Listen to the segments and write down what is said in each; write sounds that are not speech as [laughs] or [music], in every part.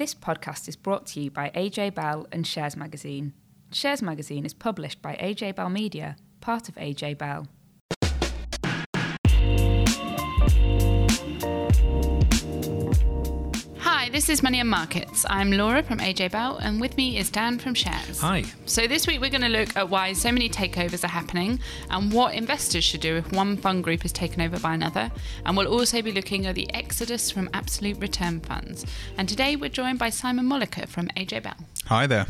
This podcast is brought to you by AJ Bell and Shares Magazine. Shares Magazine is published by AJ Bell Media, part of AJ Bell. This is Money and Markets. I'm Laura from AJ Bell, and with me is Dan from Shares. Hi. So, this week we're going to look at why so many takeovers are happening and what investors should do if one fund group is taken over by another. And we'll also be looking at the exodus from absolute return funds. And today we're joined by Simon Molliker from AJ Bell. Hi there.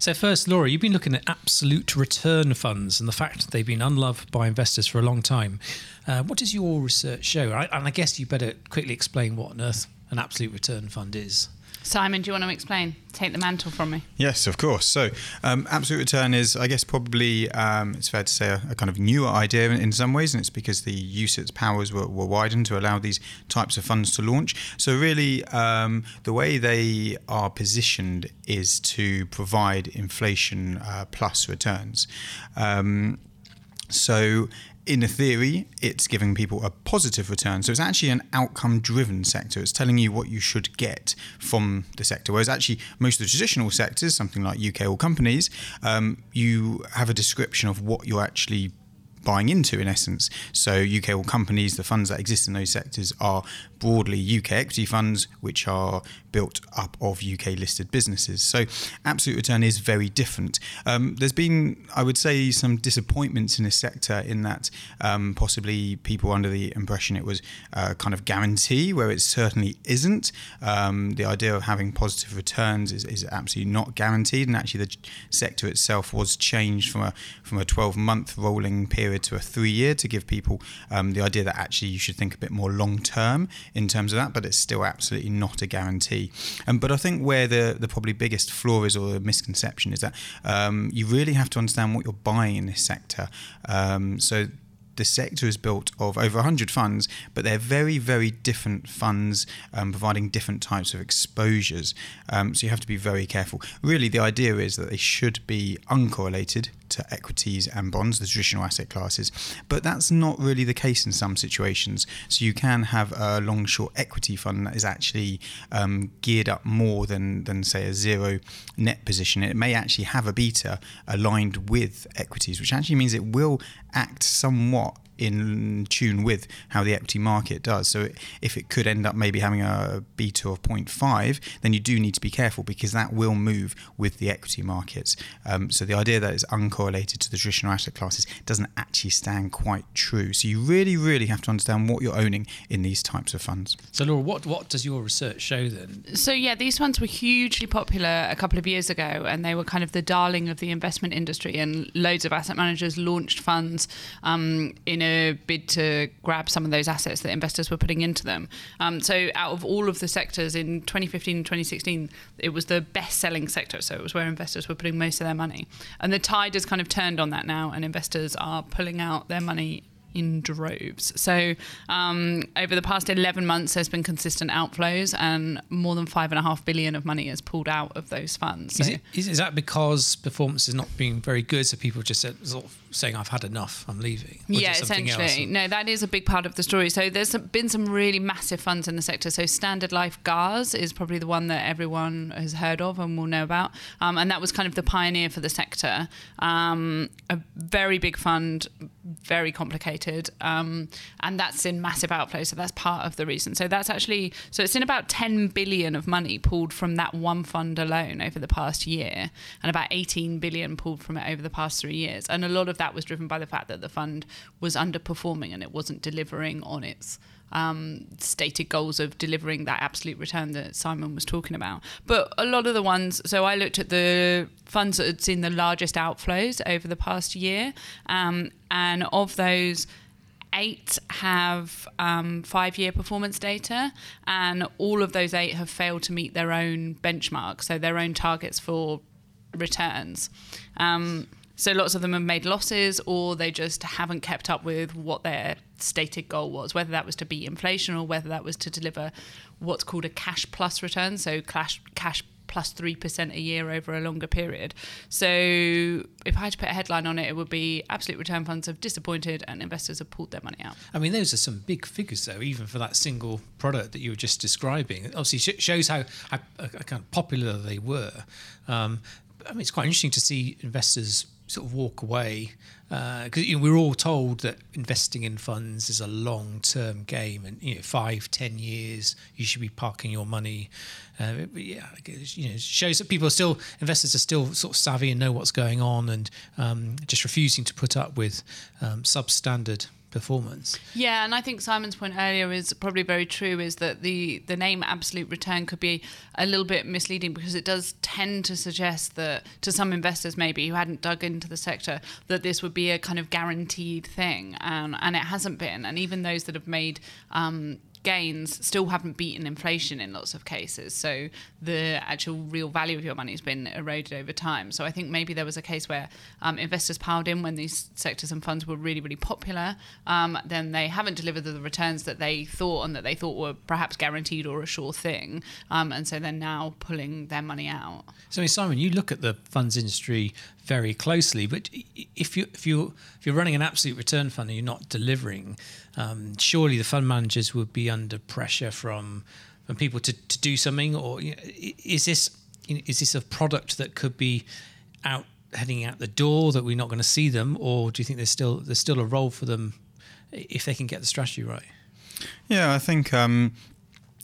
So, first, Laura, you've been looking at absolute return funds and the fact that they've been unloved by investors for a long time. Uh, what does your research show? I, and I guess you better quickly explain what on earth an absolute return fund is. Simon, do you want to explain? Take the mantle from me. Yes, of course. So, um, absolute return is, I guess, probably um, it's fair to say a, a, kind of newer idea in, in, some ways, and it's because the UCITS powers were, were, widened to allow these types of funds to launch. So, really, um, the way they are positioned is to provide inflation uh, plus returns. Um, so, in a theory, it's giving people a positive return. So it's actually an outcome driven sector. It's telling you what you should get from the sector. Whereas actually, most of the traditional sectors, something like UK All Companies, um, you have a description of what you're actually buying into in essence. So UK companies, the funds that exist in those sectors are broadly UK equity funds, which are built up of UK listed businesses. So absolute return is very different. Um, there's been, I would say, some disappointments in this sector in that um, possibly people under the impression it was uh, kind of guarantee, where it certainly isn't. Um, the idea of having positive returns is, is absolutely not guaranteed, and actually the sector itself was changed from a from a 12 month rolling period to a three year to give people um, the idea that actually you should think a bit more long term in terms of that, but it's still absolutely not a guarantee. Um, but I think where the, the probably biggest flaw is or the misconception is that um, you really have to understand what you're buying in this sector. Um, so the sector is built of over 100 funds, but they're very, very different funds um, providing different types of exposures. Um, so you have to be very careful. Really, the idea is that they should be uncorrelated to equities and bonds, the traditional asset classes. But that's not really the case in some situations. So you can have a long short equity fund that is actually um, geared up more than, than, say, a zero net position. It may actually have a beta aligned with equities, which actually means it will act somewhat in tune with how the equity market does. So if it could end up maybe having a beta of 0.5, then you do need to be careful because that will move with the equity markets. Um, so the idea that it's uncorrelated to the traditional asset classes doesn't actually stand quite true. So you really, really have to understand what you're owning in these types of funds. So Laura, what what does your research show then? So yeah, these funds were hugely popular a couple of years ago, and they were kind of the darling of the investment industry, and loads of asset managers launched funds um, in a bid to grab some of those assets that investors were putting into them. Um, so, out of all of the sectors in 2015 and 2016, it was the best selling sector. So, it was where investors were putting most of their money. And the tide has kind of turned on that now, and investors are pulling out their money in droves. So um, over the past 11 months, there's been consistent outflows, and more than five and a half billion of money is pulled out of those funds. So is, it, is, is that because performance is not being very good? So people just said, sort of saying, "I've had enough, I'm leaving." yeah, essentially. No, that is a big part of the story. So there's been some really massive funds in the sector. So Standard Life GARS is probably the one that everyone has heard of and will know about, um, and that was kind of the pioneer for the sector. Um, a very big fund, very complicated, um, and that's in massive outflow. So that's part of the reason. So that's actually so it's in about 10 billion of money pulled from that one fund alone over the past year, and about 18 billion pulled from it over the past three years. And a lot of that was driven by the fact that the fund was underperforming and it wasn't delivering on its um, stated goals of delivering that absolute return that Simon was talking about. But a lot of the ones, so I looked at the funds that had seen the largest outflows over the past year, um, and of those, eight have um, five year performance data, and all of those eight have failed to meet their own benchmark, so their own targets for returns. Um, so lots of them have made losses or they just haven't kept up with what their stated goal was, whether that was to beat inflation or whether that was to deliver what's called a cash plus return, so cash cash plus 3% a year over a longer period. So if I had to put a headline on it, it would be absolute return funds have disappointed and investors have pulled their money out. I mean, those are some big figures, though, even for that single product that you were just describing. It obviously, sh- shows how, how uh, kind of popular they were. Um, I mean, it's quite interesting to see investors sort of walk away because uh, you know, we're all told that investing in funds is a long-term game, and you know, five, ten years you should be parking your money. Uh, yeah, you know, it shows that people are still investors are still sort of savvy and know what's going on, and um, just refusing to put up with um, substandard performance. Yeah, and I think Simon's point earlier is probably very true. Is that the the name absolute return could be a little bit misleading because it does tend to suggest that to some investors maybe who hadn't dug into the sector that this would be a kind of guaranteed thing, and and it hasn't been. And even those that have made um, gains still haven't beaten inflation in lots of cases. So the actual real value of your money has been eroded over time. So I think maybe there was a case where um, investors piled in when these sectors and funds were really, really popular. Um, then they haven't delivered the returns that they thought and that they thought were perhaps guaranteed or a sure thing. Um, and so they're now pulling their money out. So, Simon, you look at the funds industry very closely. But if you if you if you're running an absolute return fund and you're not delivering, um, surely the fund managers would be under pressure from from people to, to do something. Or you know, is this is this a product that could be out heading out the door that we're not going to see them, or do you think there's still there's still a role for them if they can get the strategy right? Yeah, I think um,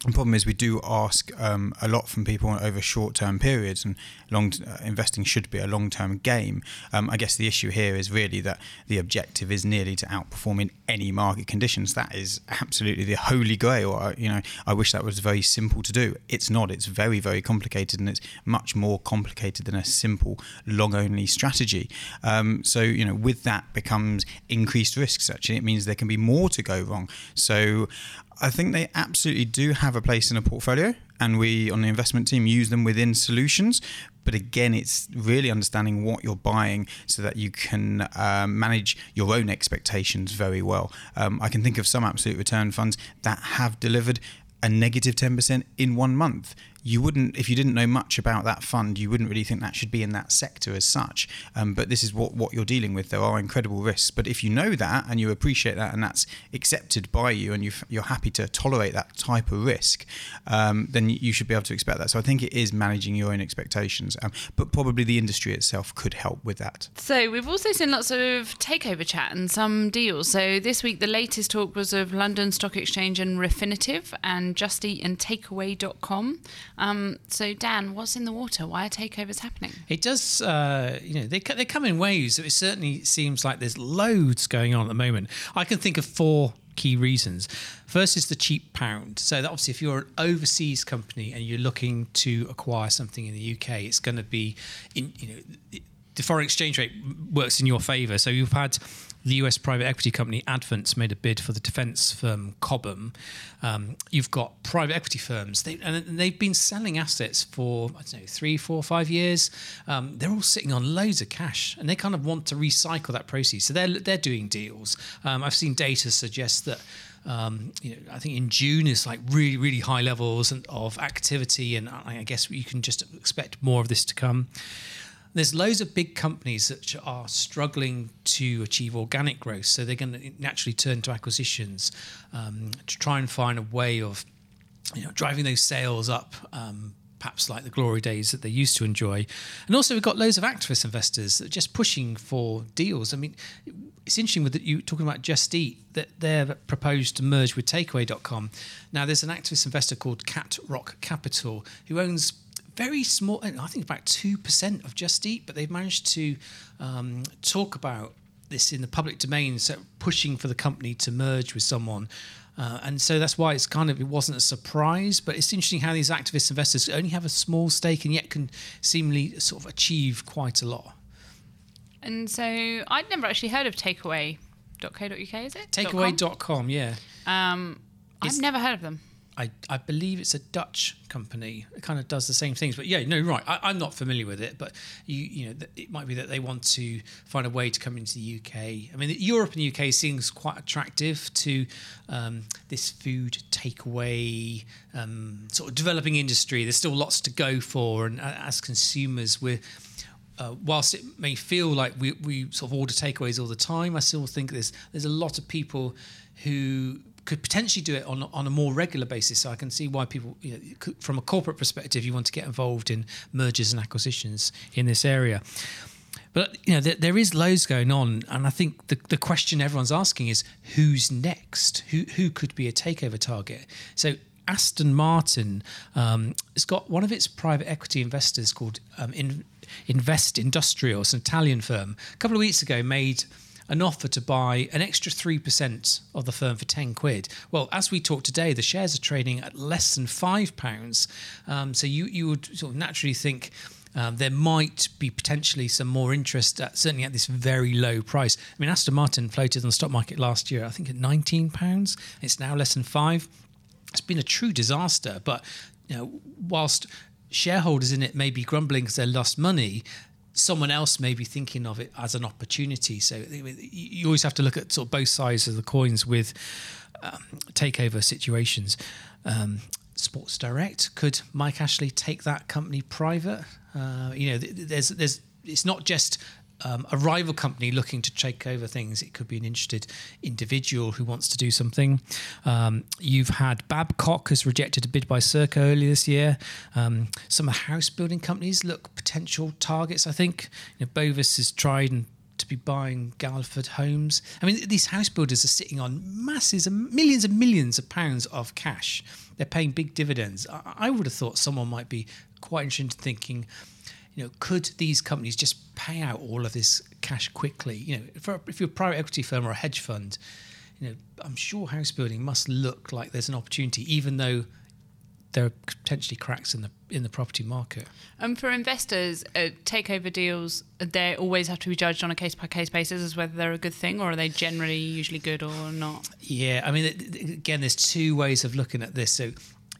the problem is we do ask um, a lot from people over short-term periods, and long uh, investing should be a long-term game. Um, I guess the issue here is really that the objective is nearly to outperform in any market conditions. That is absolutely the holy grail. I, you know, I wish that was very simple to do. It's not. It's very, very complicated, and it's much more complicated than a simple long-only strategy. Um, so, you know, with that becomes increased risks. Actually, it means there can be more to go wrong. So, I think they absolutely do have a place in a portfolio, and we on the investment team use them within solutions. But again, it's really understanding what you're buying so that you can um, manage your own expectations very well. Um, I can think of some absolute return funds that have delivered a negative 10% in one month you wouldn't, if you didn't know much about that fund, you wouldn't really think that should be in that sector as such. Um, but this is what, what you're dealing with. There are incredible risks. But if you know that and you appreciate that and that's accepted by you and you are happy to tolerate that type of risk, um, then you should be able to expect that. So I think it is managing your own expectations. Um, but probably the industry itself could help with that. So we've also seen lots of takeover chat and some deals. So this week, the latest talk was of London Stock Exchange and Refinitiv and Just Eat and Takeaway.com. Um, so, Dan, what's in the water? Why are takeovers happening? It does, uh, you know, they, they come in waves. It certainly seems like there's loads going on at the moment. I can think of four key reasons. First is the cheap pound. So that obviously, if you're an overseas company and you're looking to acquire something in the UK, it's going to be, in you know, the foreign exchange rate works in your favour. So you've had the US private equity company Advent made a bid for the defence firm Cobham. Um, you've got private equity firms, they, and they've been selling assets for I don't know three, four, five years. Um, they're all sitting on loads of cash, and they kind of want to recycle that proceeds. So they're they're doing deals. Um, I've seen data suggest that. Um, you know, I think in June is like really, really high levels of activity, and I guess you can just expect more of this to come. There's loads of big companies that are struggling to achieve organic growth, so they're going to naturally turn to acquisitions um, to try and find a way of you know, driving those sales up. Um, perhaps like the glory days that they used to enjoy. And also, we've got loads of activist investors that are just pushing for deals. I mean, it's interesting with you talking about Just Eat that they're proposed to merge with Takeaway.com. Now, there's an activist investor called Cat Rock Capital who owns very small, I think about 2% of Just Eat, but they've managed to um, talk about this in the public domain, so pushing for the company to merge with someone. Uh, and so that's why it's kind of it wasn't a surprise, but it's interesting how these activist investors only have a small stake and yet can seemingly sort of achieve quite a lot. And so I'd never actually heard of takeaway.co.uk, is it? Takeaway.com, yeah. Um, I've never heard of them. I, I believe it's a Dutch company. It kind of does the same things, but yeah, no, right. I, I'm not familiar with it, but you you know, it might be that they want to find a way to come into the UK. I mean, Europe and the UK seems quite attractive to um, this food takeaway um, sort of developing industry. There's still lots to go for, and uh, as consumers, we're uh, whilst it may feel like we, we sort of order takeaways all the time, I still think there's there's a lot of people who could potentially do it on on a more regular basis. So I can see why people, you know, from a corporate perspective, you want to get involved in mergers and acquisitions in this area. But you know, there, there is loads going on, and I think the, the question everyone's asking is who's next? Who who could be a takeover target? So Aston Martin um, has got one of its private equity investors called um, in, Investindustrial, it's an Italian firm. A couple of weeks ago, made an offer to buy an extra 3% of the firm for 10 quid. Well, as we talk today, the shares are trading at less than £5. Um, so you, you would sort of naturally think um, there might be potentially some more interest, at, certainly at this very low price. I mean, Aston Martin floated on the stock market last year, I think at £19. It's now less than five. It's been a true disaster. But you know, whilst shareholders in it may be grumbling because they lost money, someone else may be thinking of it as an opportunity. So you always have to look at sort of both sides of the coins with um, takeover situations. Um, Sports Direct could Mike Ashley take that company private? Uh, you know, there's there's it's not just um, a rival company looking to take over things. It could be an interested individual who wants to do something. Um, you've had Babcock has rejected a bid by Circa earlier this year. Um, some house building companies look potential targets. I think you know, Bovis has tried and to be buying Galliford homes. I mean, these house builders are sitting on masses and millions and millions of pounds of cash. They're paying big dividends. I, I would have thought someone might be quite interested in thinking, you know, could these companies just pay out all of this cash quickly? You know, for, if you're a private equity firm or a hedge fund, you know, I'm sure house building must look like there's an opportunity, even though there are potentially cracks in the in the property market. Um, for investors, uh, takeover deals they always have to be judged on a case by case basis as whether they're a good thing or are they generally usually good or not. Yeah, I mean, again, there's two ways of looking at this. So,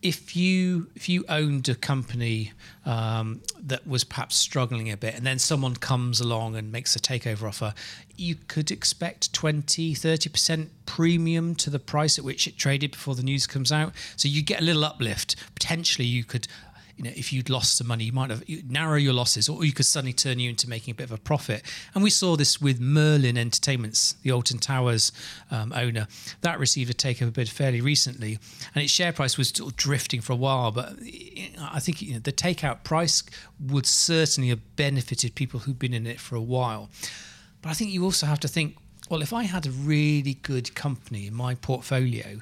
if you if you owned a company um, that was perhaps struggling a bit, and then someone comes along and makes a takeover offer, you could expect 20, 30 percent premium to the price at which it traded before the news comes out. So you get a little uplift. Potentially, you could you know, if you'd lost some money, you might have you narrow your losses, or you could suddenly turn you into making a bit of a profit. And we saw this with Merlin Entertainments, the Alton Towers um, owner. That received a takeover bid fairly recently, and its share price was sort of drifting for a while. But I think you know, the takeout price would certainly have benefited people who've been in it for a while. But I think you also have to think, well, if I had a really good company in my portfolio,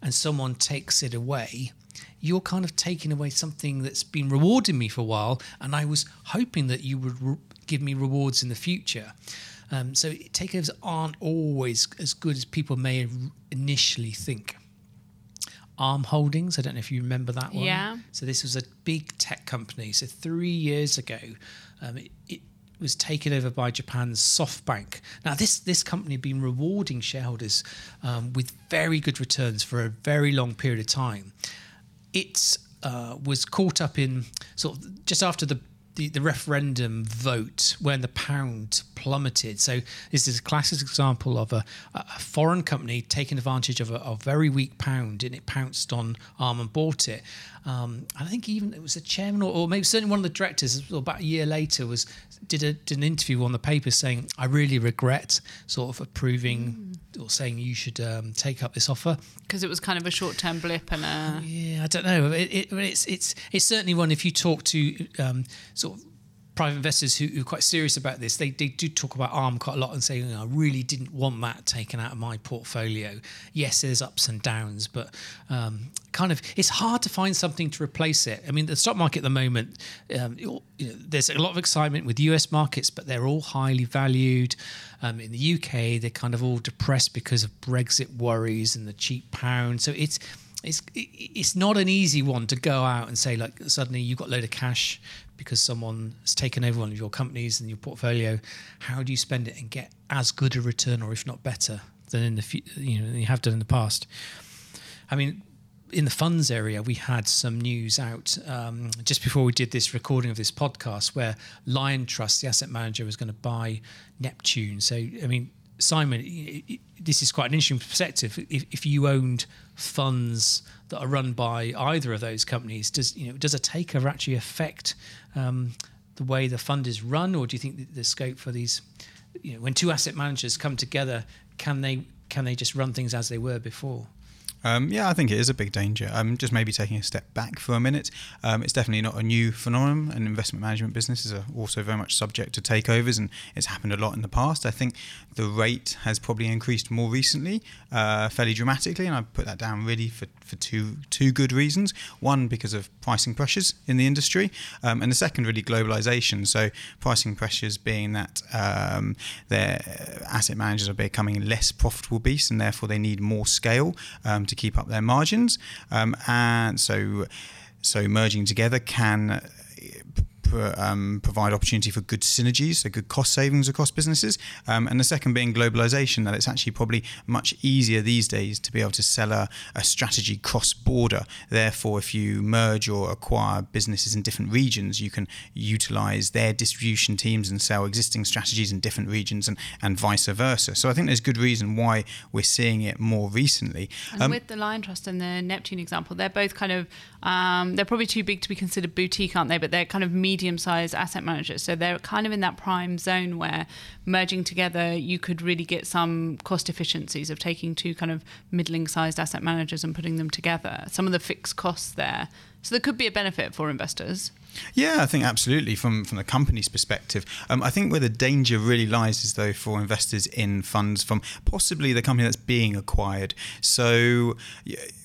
and someone takes it away you're kind of taking away something that's been rewarding me for a while, and I was hoping that you would re- give me rewards in the future. Um, so takeovers aren't always as good as people may initially think. Arm Holdings, I don't know if you remember that one. Yeah. So this was a big tech company. So three years ago, um, it, it was taken over by Japan's SoftBank. Now, this this company had been rewarding shareholders um, with very good returns for a very long period of time it uh, was caught up in sort of just after the, the, the referendum vote when the pound plummeted. So this is a classic example of a, a foreign company taking advantage of a, a very weak pound and it pounced on Arm and bought it. Um, I think even it was the chairman or, or maybe certainly one of the directors about a year later was did, a, did an interview on the paper saying I really regret sort of approving or saying you should um, take up this offer Because it was kind of a short term blip and a. yeah, I don't know. It, it, it's it's it's certainly one. If you talk to um, sort of private investors who, who are quite serious about this, they, they do talk about ARM quite a lot and say, "Oh, I really didn't want that taken out of my portfolio. Yes, there's ups and downs, but um, kind of it's hard to find something to replace it. I mean, the stock market at the moment, um, you know, there's a lot of excitement with US markets, but they're all highly valued. Um, in the UK, they're kind of all depressed because of Brexit worries and the cheap pound. So it's it's it's not an easy one to go out and say like suddenly you've got a load of cash because someone has taken over one of your companies and your portfolio. How do you spend it and get as good a return, or if not better, than in the you know you have done in the past? I mean, in the funds area, we had some news out um, just before we did this recording of this podcast where Liontrust, the asset manager, was going to buy Neptune. So, I mean, Simon, this is quite an interesting perspective. If, if you owned funds that are run by either of those companies, does you know does a takeover actually affect um, the way the fund is run, or do you think the scope for these, you know, when two asset managers come together, can they can they just run things as they were before? Um, yeah, I think it is a big danger. Um, just maybe taking a step back for a minute. Um, it's definitely not a new phenomenon, and investment management businesses are also very much subject to takeovers, and it's happened a lot in the past. I think the rate has probably increased more recently, uh, fairly dramatically, and I put that down really for, for two two good reasons. One, because of pricing pressures in the industry, um, and the second, really globalization. So pricing pressures being that um, their asset managers are becoming less profitable beasts, and therefore they need more scale um, keep up their margins. Um, and so, so merging together can um, provide opportunity for good synergies, so good cost savings across businesses. Um, and the second being globalization, that it's actually probably much easier these days to be able to sell a, a strategy cross border. Therefore, if you merge or acquire businesses in different regions, you can utilize their distribution teams and sell existing strategies in different regions and, and vice versa. So I think there's good reason why we're seeing it more recently. And um, with the Liontrust and the Neptune example, they're both kind of, um, they're probably too big to be considered boutique, aren't they? But they're kind of medium medium sized asset managers. So they're kind of in that prime zone where merging together, you could really get some cost efficiencies of taking two kind of middling sized asset managers and putting them together. Some of the fixed costs there. So there could be a benefit for investors. Yeah, I think absolutely. From from the company's perspective, um, I think where the danger really lies is though for investors in funds from possibly the company that's being acquired. So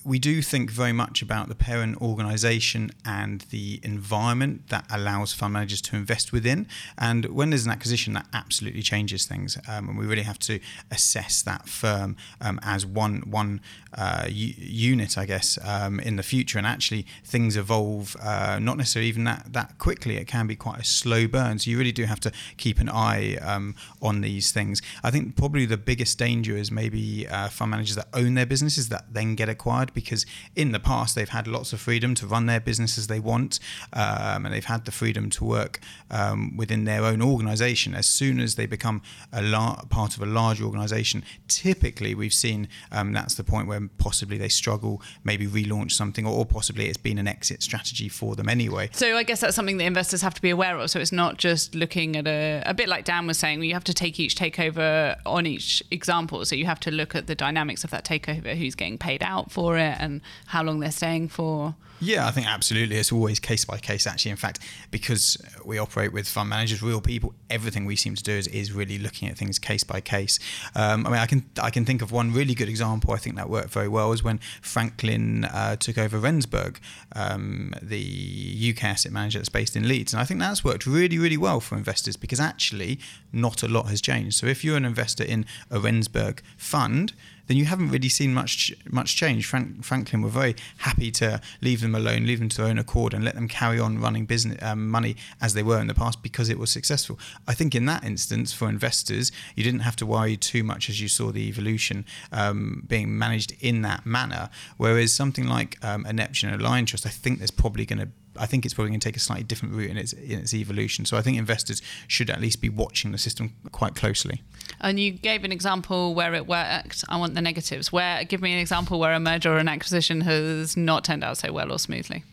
we do think very much about the parent organisation and the environment that allows fund managers to invest within. And when there's an acquisition, that absolutely changes things, um, and we really have to assess that firm um, as one one uh, u- unit, I guess, um, in the future. And actually, things evolve, uh, not necessarily even that that quickly. It can be quite a slow burn. So you really do have to keep an eye um, on these things. I think probably the biggest danger is maybe uh, fund managers that own their businesses that then get acquired because in the past they've had lots of freedom to run their business as they want um, and they've had the freedom to work um, within their own organization. As soon as they become a la- part of a large organization, typically we've seen um, that's the point where possibly they struggle, maybe relaunch something, or, or possibly it's been an exit strategy for them anyway. So I guess that's something that investors have to be aware of. So it's not just looking at a, a bit like Dan was saying, you have to take each takeover on each example. So you have to look at the dynamics of that takeover, who's getting paid out for it, and how long they're staying for. Yeah, I think absolutely. It's always case by case, actually. In fact, because we operate with fund managers, real people, everything we seem to do is, is really looking at things case by case. Um, I mean, I can I can think of one really good example. I think that worked very well was when Franklin uh, took over Rensburg, um, the UK asset manager that's based in Leeds, and I think that's worked really really well for investors because actually not a lot has changed. So if you're an investor in a Rensburg fund then you haven't really seen much much change. Frank, Franklin were very happy to leave them alone, leave them to their own accord, and let them carry on running business um, money as they were in the past because it was successful. I think in that instance, for investors, you didn't have to worry too much as you saw the evolution um, being managed in that manner. Whereas something like um, a Neptune or Liontrust, I think there's probably going to I think it's probably going to take a slightly different route in its in its evolution. So I think investors should at least be watching the system quite closely. And you gave an example where it worked. I want the negatives. Where give me an example where a merger or an acquisition has not turned out so well or smoothly.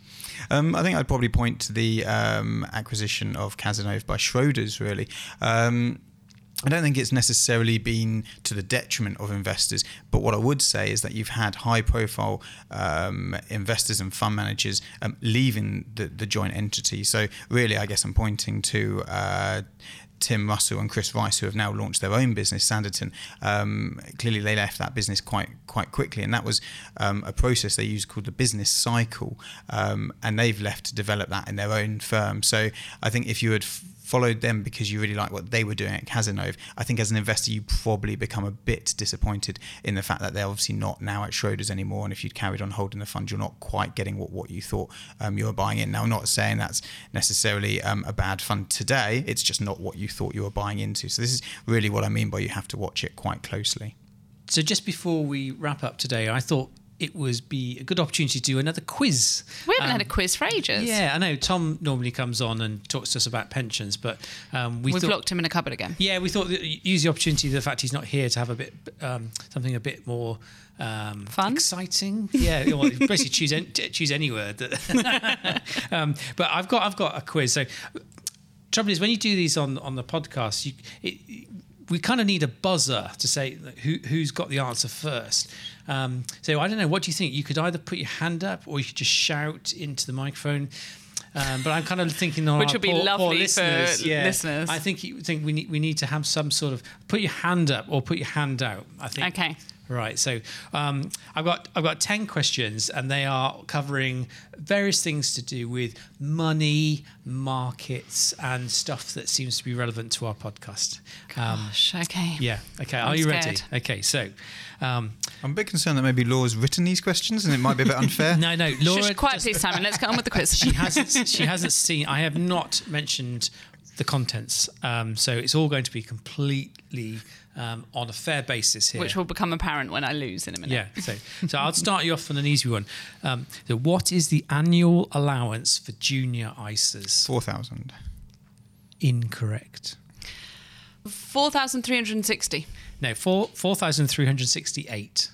Um, I think I'd probably point to the um, acquisition of Cazenove by Schroders, really. Um, I don't think it's necessarily been to the detriment of investors, but what I would say is that you've had high profile um, investors and fund managers um, leaving the, the, joint entity. So, really, I guess I'm pointing to. Uh, Tim Russell and Chris Rice, who have now launched their own business, Sanditon, um, clearly they left that business quite quite quickly, and that was um, a process they used called the business cycle, um, and they've left to develop that in their own firm. So I think if you had followed them because you really like what they were doing at Cazenove, I think as an investor you probably become a bit disappointed in the fact that they're obviously not now at Schroders anymore. And if you'd carried on holding the fund, you're not quite getting what, what you thought um, you were buying in. Now, I'm not saying that's necessarily um, a bad fund today. It's just not what you thought you were buying into. So this is really what I mean by you have to watch it quite closely. So just before we wrap up today, I thought it was be a good opportunity to do another quiz. We haven't Um, had a quiz for ages. Yeah, I know. Tom normally comes on and talks to us about pensions, but um, we We've thought, locked him in a cupboard again. yeah, we thought that use the opportunity, of the fact he's not here, to have a bit um, something a bit more um, Fun? exciting. Yeah, know, basically choose any, choose any word. That [laughs] um, but I've got I've got a quiz. So trouble is when you do these on on the podcast, you. It, we kind of need a buzzer to say who, who's got the answer first. Um, so I don't know. What do you think? You could either put your hand up or you could just shout into the microphone. Um, but I'm kind of thinking on Which would be poor- poor lovely for listeners. Yeah. listeners. I think you think we need we need to have some sort of put your hand up or put your hand out. I think. Okay. Right. So um, I've got I've got ten questions, and they are covering various things to do with money, markets, and stuff that seems to be relevant to our podcast. Um, Gosh, okay. yeah. Okay. Are I'm you scared. ready? Okay. So. Um, I'm a bit concerned that maybe Laura's written these questions and it might be a bit unfair. [laughs] no, no, Laura. Shush, quiet, just- please, Simon. Let's get on with the quiz. [laughs] she hasn't she hasn't seen i have not mentioned the contents um, so it's all going to be completely um, on a fair basis here Which will become apparent when I lose in a minute. yeah so so i'll start you off on an easy one um, so what is the annual allowance for junior ISAs 4,000. incorrect 4,360. No four 4368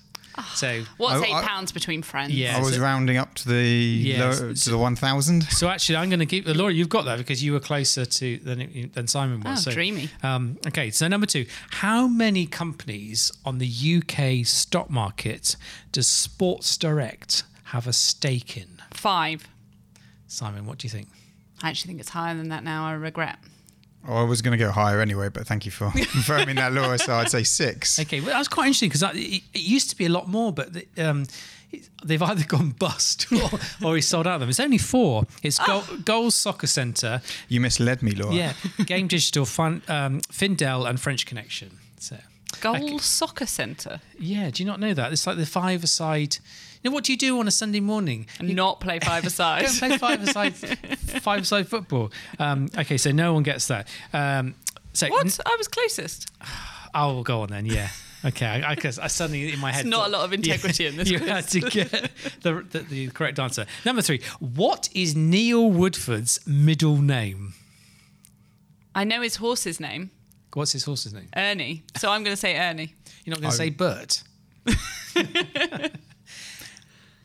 so What's eight I- pounds between friends? Yeah. I was so- rounding up to the Yes. low, to the 1,000. So actually, I'm going to keep the Laura. You've got that because you were closer to than than Simon was. Oh, so, dreamy. Um, okay, so number two, how many companies on the UK stock market does Sports Direct have a stake in? Five. Simon, what do you think? I actually think it's higher than that now. I regret. Oh, I was going to go higher anyway, but thank you for [laughs] confirming that, Laura. So I'd say six. Okay, well, that was quite interesting because it, it used to be a lot more, but the, um, it, they've either [laughs] gone bust or, or he sold out of them. It's only four. It's Goal, Goals Soccer Centre, You misled me, Laura. yeah, [laughs] Game Digital, Fun, um, Findel, and French Connection. So. Goal Okay. Soccer Centre. Yeah, do you not know that? It's like the five-a-side. You know what do you do on a Sunday morning? And not play five [laughs] aside. Go and play five-a-side, five-a-side football. Um, okay, so no one gets that. Um, so what? I was closest. [sighs] I'll go on then. Yeah. Okay, I, I, 'cause I suddenly in my head. There's not thought- a lot of [laughs] integrity in this [laughs] You quiz. had to get the, the, the correct answer. Number three. What is Neil Woodford's middle name? I know his horse's name, What's his horse's name? Ernie. So I'm going to say Ernie. You're not going to Oh. say Bert.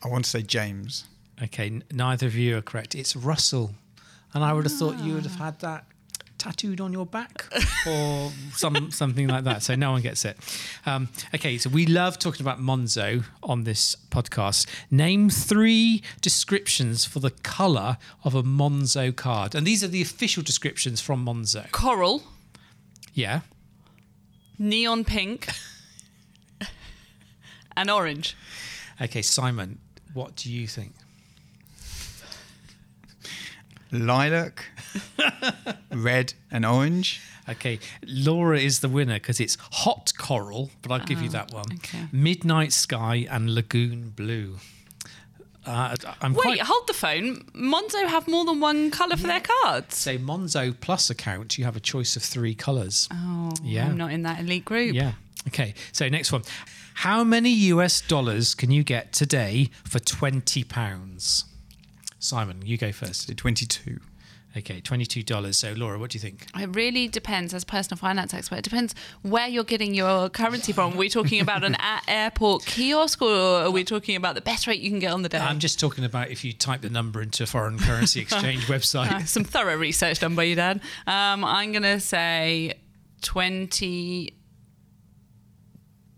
I want to say James. Okay, n- neither of you are correct. It's Russell. And I would have thought you would have had that tattooed on your back or some [laughs] something like that. So no one gets it. Um, okay, so we love talking about Monzo on this podcast. Name three descriptions for the colour of a Monzo card. And these are the official descriptions from Monzo. Coral, Yeah. neon pink, [laughs] and orange. Okay, Simon, what do you think? Lilac, [laughs] red, and orange. Okay, Laura is the winner because it's hot coral, but I'll give you that one. okay. Midnight sky and lagoon blue. Uh, I'm Wait, quite. hold the phone. Monzo have more than one colour for their cards. Say Monzo Plus account, you have a choice of three colours. Oh, Yeah. I'm not in that elite group. Yeah. Okay. So next one. How many US dollars can you get today for twenty pounds? Simon, you go first. 22. Okay, twenty-two dollars. So Laura, what do you think? It really depends, as a personal finance expert, it depends where you're getting your currency from. Are we talking about an airport kiosk or are we talking about the best rate you can get on the day? I'm just talking about if you type the number into a foreign currency [laughs] exchange website. Uh, some thorough research done by you, Dad. Um, I'm going to say 20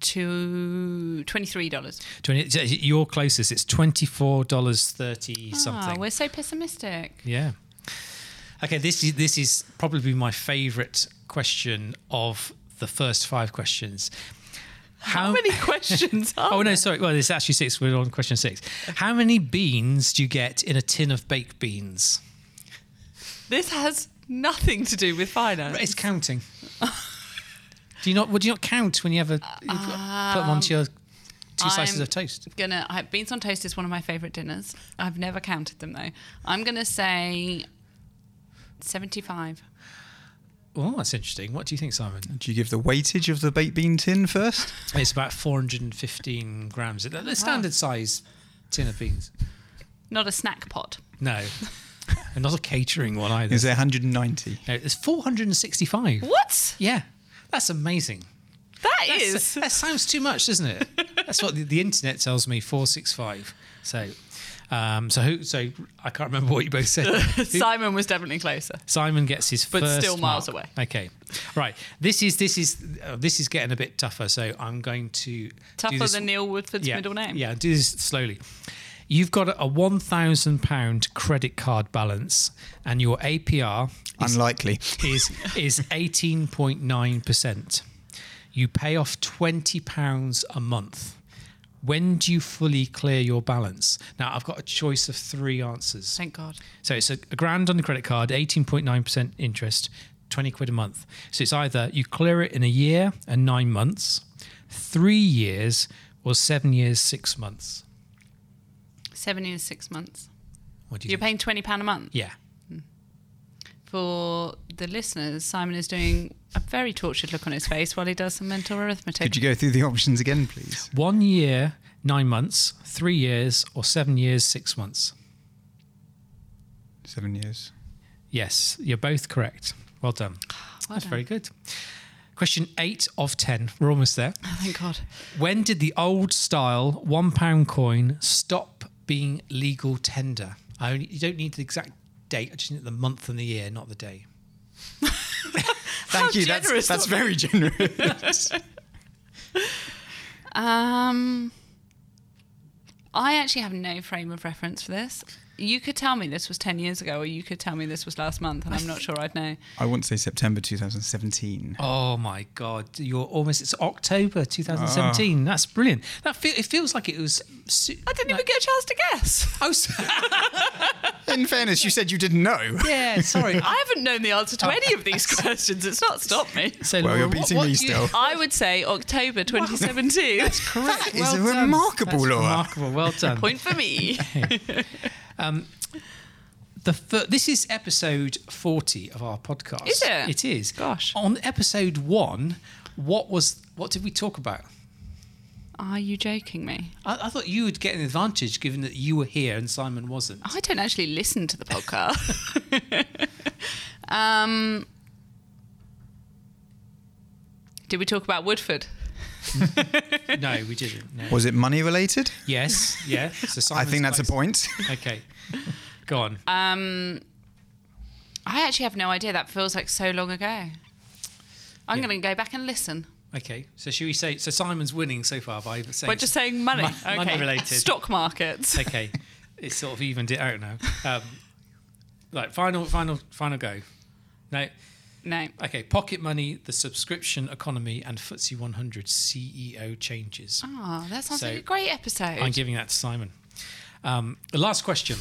to $23. 20, you're closest. It's twenty-four dollars thirty Ah, something. we're so pessimistic. yeah. Okay, this is this is probably my favourite question of the first five questions. How, many [laughs] questions are Oh no, sorry. Well, it's actually six. We're on question six. How many beans do you get in a tin of baked beans? This has nothing to do with finance. It's counting. [laughs] do you not? Would you not count when you ever put them onto your two um, slices I'm of toast? Gonna I, beans on toast is one of my favourite dinners. I've never counted them though. I'm gonna say seventy-five. Oh, that's interesting. What do you think, Simon? Do you give the weightage of the baked bean tin first? It's about 415 grams. The the standard size tin of beans. Not a snack pot. No. [laughs] and not a catering one either. Is there 190? No, it's 465. What? Yeah. That's amazing. That That's- is. That sounds too much, doesn't it? [laughs] That's what the, the internet tells me. Four six five. So, um, so who? So I can't remember what you both said. [laughs] Simon was definitely closer. Simon gets his But first still miles mark. away. Okay, right. This is this is uh, this is getting a bit tougher. So I'm going to do Tougher than Neil Woodford's yeah, middle name. Yeah, do this slowly. You've got a, a one thousand pound credit card balance, and your APR is Unlikely. is is eighteen point nine percent. You pay off twenty pounds a month. When do you fully clear your balance? Now I've got a choice of three answers. Thank God. So it's a, a grand on the credit card, eighteen point nine percent interest, twenty quid a month. So it's either you clear it in a year and nine months, three years, or seven years six months. Seven years, six months. What do you You're think? paying £20 a month. Yeah. Hmm. For the listeners, Simon is doing a very tortured look on his face while he does some mental arithmetic. Could you go through the options again, please? One year, nine months, three years, or seven years, six months. Seven years. Yes, you're both correct. Well done. [gasps] Well That's done. very good. Question eight of ten. We're almost there. Oh, thank God. When did the old style one pound coin stop being legal tender? I only, you don't need the exact date. I just need the month and the year, not the day. [laughs] Thank you. That's, generous that's of very generous. [laughs] Um, I actually have no frame of reference for this. You could tell me this was 10 years ago, or you could tell me this was last month, and I'm not sure I'd know. I want to say September 2017. Oh my God! You're almost. It's October 2017. Ah. That's brilliant. That feel, it feels like it was. su- I didn't even get a chance to guess. Oh, s- [laughs] In fairness, you said you didn't know. yeah. Sorry. [laughs] I haven't known the answer to any of these [laughs] questions. It's not stopped me. So, Well, you're Laura, what- beating what me do you- still. I would say October 2017. Correct. That is remarkable, That's Laura. Remarkable. Well done. Point for me. The fir- this is episode 40 of our podcast. Is it? It is. Gosh. On episode one, what was what did we talk about? Are you joking me? I, I thought you would get an advantage given that you were here and Simon wasn't. I don't actually listen to the podcast. [laughs] [laughs] um, did we talk about Woodford? No, we didn't. No. Was it money related? yes. Yeah. So [laughs] I Simon's think that's a point. Okay. Go on. Um, I actually have no idea. That feels like so long ago. I'm Yeah. going to go back and listen. Okay. So should we say so Simon's winning so far by saying We're just saying money. Mon- okay. money related. Stock markets. [laughs] Okay. It's sort of evened it out now. Um, right, final final final go. No. No. Okay, pocket money, the subscription economy, and FTSE 100 CEO changes. Oh, that sounds So, like a great episode. I'm giving that to Simon. Um, the last question: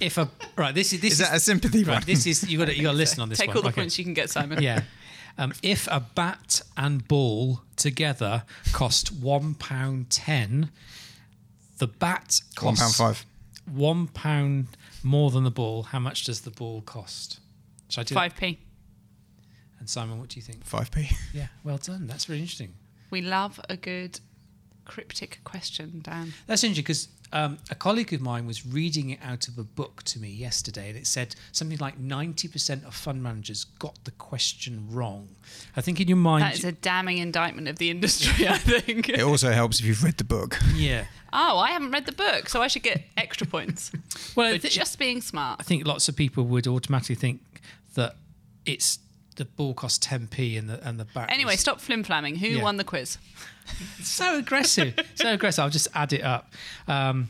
If a right, this is this Is that a sympathy right, one? This is you got to you got to listen on this Take one. all the Okay. points you can get, Simon. Yeah. Um, if a bat and ball together cost one pound ten, the bat One costs pound five. one pound more than the ball. How much does the ball cost? Shall I do 5p. And Simon, what do you think? Five p. Yeah, well done. That's really interesting. We love a good cryptic question, Dan. That's interesting because um, a colleague of mine was reading it out of a book to me yesterday, and it said something like 90% of fund managers got the question wrong. I think in your mind, That is a damning indictment of the industry, [laughs] I think. It also helps if you've read the book. yeah. Oh, I haven't read the book, so I should get extra points [laughs] Well, I for thi- just being smart. I think lots of people would automatically think that it's the ball costs 10p and the and the back. Anyway, is- stop flim flamming. Who Yeah. won the quiz? [laughs] so aggressive, so aggressive. I'll just add it up. Um,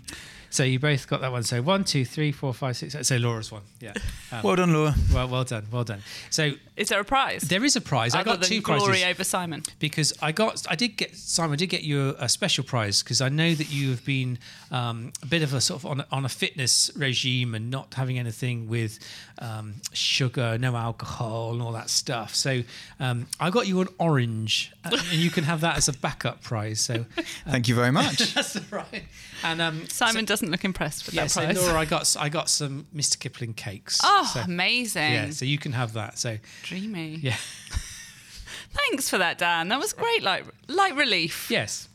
so you both got that one. So one, two, three, four, five, six. So Laura's one. Yeah. [laughs] Um, Well done, Laura. well, well done, well done. So Is there a prize? there is a prize. I got than two glory prizes. over Simon. because I got I did get Simon I did get you a, a special prize because I know that you have been um, a bit of a sort of on a, on a fitness regime and not having anything with um, sugar, no alcohol, and all that stuff. So um, I got you an orange, uh, and you can have that as a backup prize. So [laughs] Thank you very much. [laughs] that's right. And um, Simon so- doesn't look impressed with Yeah, that so prize. Laura, I got I got some Mr. Kipling cakes. oh, so, amazing. yeah, so you can have that. So Dreamy. yeah, [laughs] Thanks for that, Dan. That was great, light, light relief. yes.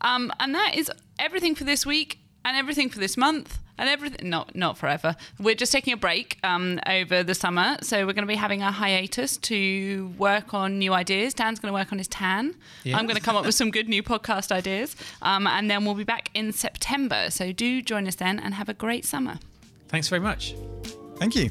Um, and that is everything for this week and everything for this month and everything. Not not forever. We're just taking a break um, over the summer, so we're going to be having a hiatus to work on new ideas. Dan's going to work on his tan. Yeah. I'm going to come up with some good new podcast ideas, um, and then we'll be back in September. So do join us then and have a great summer. Thanks very much. Thank you.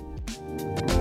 Música